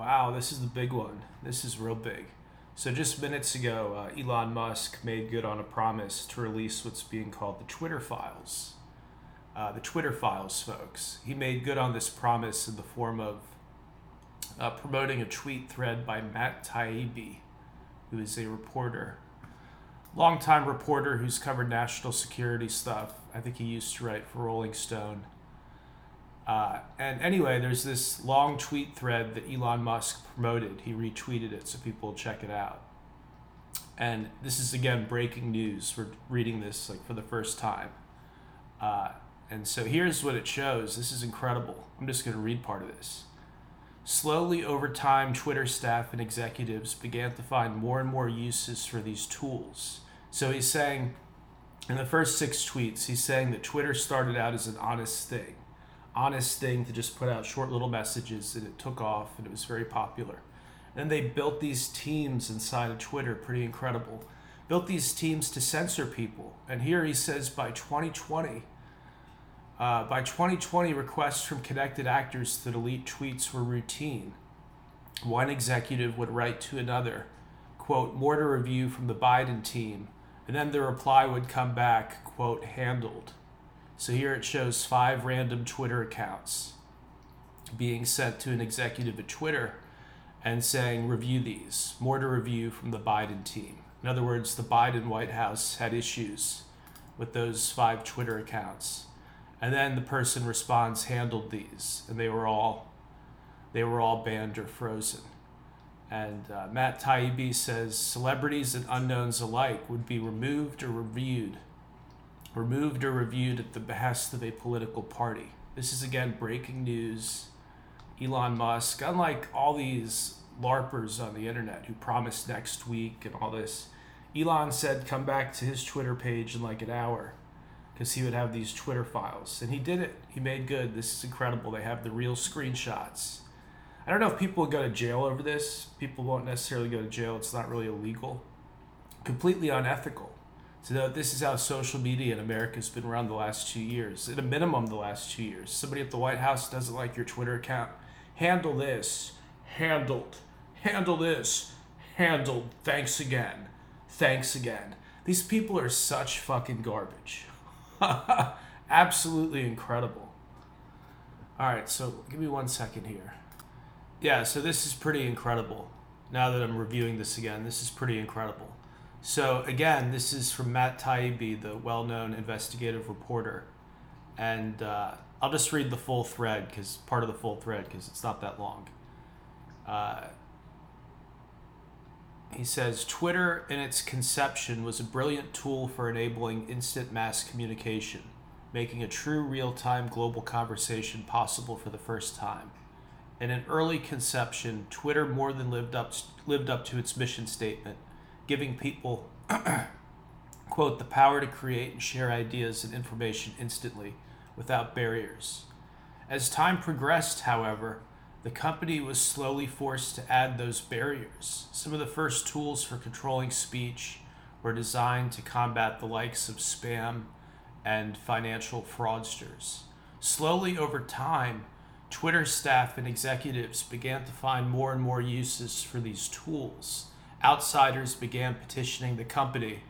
wow, this is the big one. This is real big. So just minutes ago, uh, Elon Musk made good on a promise to release what's being called the Twitter files. Uh, the Twitter files, folks. He made good on this promise in the form of uh, promoting a tweet thread by Matt Taibbi, who is a reporter, longtime reporter who's covered national security stuff. I think he used to write for Rolling Stone. Uh, and anyway, there's this long tweet thread that Elon Musk promoted. He retweeted it so people check it out. And this is again breaking news. We're reading this like for the first time. Uh, and so here's what it shows. This is incredible. I'm just going to read part of this. Slowly over time, Twitter staff and executives began to find more and more uses for these tools. So he's saying, in the first six tweets, he's saying that Twitter started out as an honest thing, honest thing to just put out short little messages, and it took off and it was very popular. And they built these teams inside of Twitter, pretty incredible. Built these teams to censor people. And here he says by 2020, uh, by 2020, requests from connected actors to delete tweets were routine. One executive would write to another, quote, more to review from the Biden team, and then the reply would come back, quote, handled. So here it shows five random Twitter accounts being sent to an executive at Twitter and saying, review these, more to review from the Biden team. In other words, the Biden White House had issues with those five Twitter accounts. And then the person responds handled these. And they were all they were all banned or frozen. And uh, matt taibbi says celebrities and unknowns alike would be removed or reviewed removed or reviewed at the behest of a political party this is again breaking news elon musk unlike all these larpers on the internet who promised next week and all this elon said come back to his twitter page in like an hour because he would have these Twitter files. And he did it. He made good. This is incredible. They have the real screenshots. I don't know if people go to jail over this. People won't necessarily go to jail. It's not really illegal. Completely unethical. So this is how social media in America has been around the last two years. At a minimum, the last two years. Somebody at the White House doesn't like your Twitter account. Handle this. Handled. Handle this. Handled. Thanks again. Thanks again. These people are such fucking garbage. Absolutely incredible. All right, so give me one second here. Yeah, so this is pretty incredible. Now that I'm reviewing this again, this is pretty incredible. So again, this is from Matt Taibbi, the well-known investigative reporter, and uh, I'll just read the full thread because part of the full thread because it's not that long. Uh, he says Twitter, in its conception, was a brilliant tool for enabling instant mass communication, making a true real time global conversation possible for the first time. In an early conception, Twitter more than lived up, lived up to its mission statement, giving people, quote, the power to create and share ideas and information instantly without barriers. As time progressed, however, the company was slowly forced to add those barriers. Some of the first tools for controlling speech were designed to combat the likes of spam and financial fraudsters. Slowly over time, Twitter staff and executives began to find more and more uses for these tools. Outsiders began petitioning the company.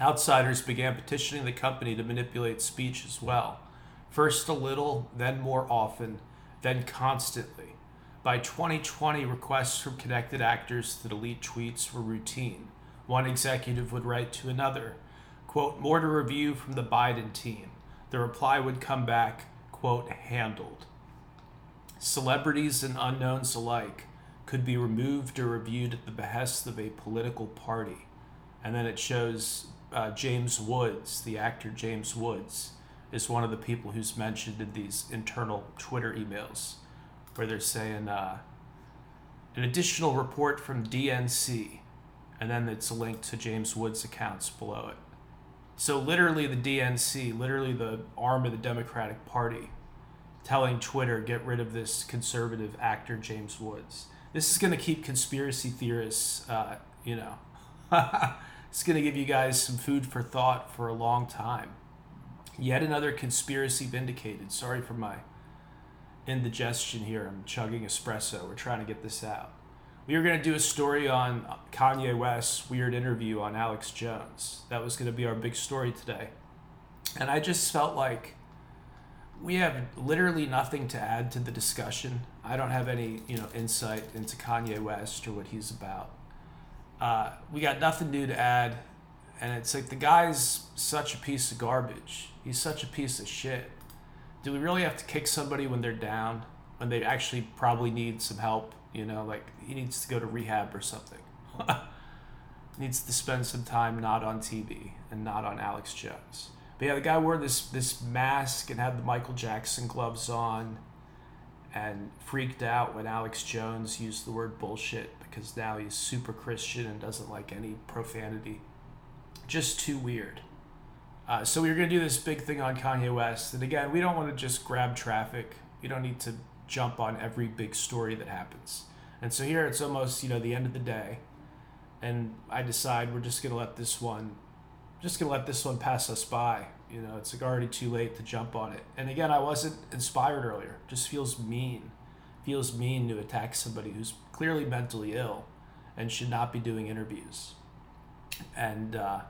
Outsiders began petitioning the company to manipulate speech as well. First a little, then more often then constantly. By 2020, requests from connected actors to delete tweets were routine. One executive would write to another, quote, more to review from the Biden team. The reply would come back, quote, handled. Celebrities and unknowns alike could be removed or reviewed at the behest of a political party. And then it shows uh, James Woods, the actor James Woods is one of the people who's mentioned in these internal Twitter emails, where they're saying uh, an additional report from DNC, and then it's a link to James Woods' accounts below it. So literally, the DNC, literally the arm of the Democratic Party, telling Twitter get rid of this conservative actor James Woods. This is going to keep conspiracy theorists, uh, you know, it's going to give you guys some food for thought for a long time. Yet another conspiracy vindicated. Sorry for my indigestion here. I'm chugging espresso. We're trying to get this out. We were going to do a story on Kanye West's weird interview on Alex Jones. That was going to be our big story today. And I just felt like we have literally nothing to add to the discussion. I don't have any, you know, insight into Kanye West or what he's about. Uh, we got nothing new to add, and it's like the guy's such a piece of garbage. He's such a piece of shit. Do we really have to kick somebody when they're down, when they actually probably need some help? You know, like he needs to go to rehab or something. needs to spend some time not on TV and not on Alex Jones. But yeah, the guy wore this this mask and had the Michael Jackson gloves on, and freaked out when Alex Jones used the word bullshit because now he's super Christian and doesn't like any profanity. Just too weird. Uh, so we were gonna do this big thing on Kanye West, and again, we don't want to just grab traffic. We don't need to jump on every big story that happens. And so here it's almost you know the end of the day, and I decide we're just gonna let this one just gonna let this one pass us by. You know, it's like already too late to jump on it. And again, I wasn't inspired earlier. Just feels mean. Feels mean to attack somebody who's clearly mentally ill and should not be doing interviews. And uh,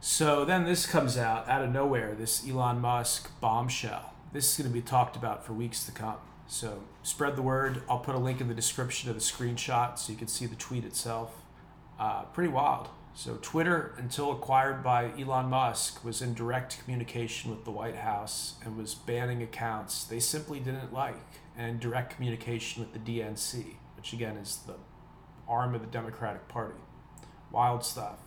so then this comes out out of nowhere. This Elon Musk bombshell. This is going to be talked about for weeks to come. So spread the word. I'll put a link in the description of the screenshot so you can see the tweet itself. Uh, pretty wild. So, Twitter, until acquired by Elon Musk, was in direct communication with the White House and was banning accounts they simply didn't like, and direct communication with the DNC, which again is the arm of the Democratic Party. Wild stuff.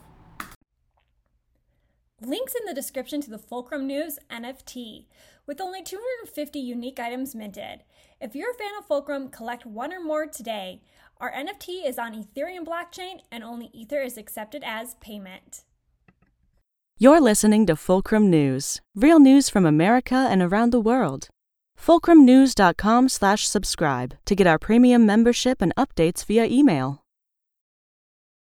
Links in the description to the Fulcrum News NFT, with only 250 unique items minted. If you're a fan of Fulcrum, collect one or more today. Our NFT is on Ethereum blockchain and only Ether is accepted as payment. You're listening to Fulcrum News, real news from America and around the world. Fulcrumnews.com/slash subscribe to get our premium membership and updates via email.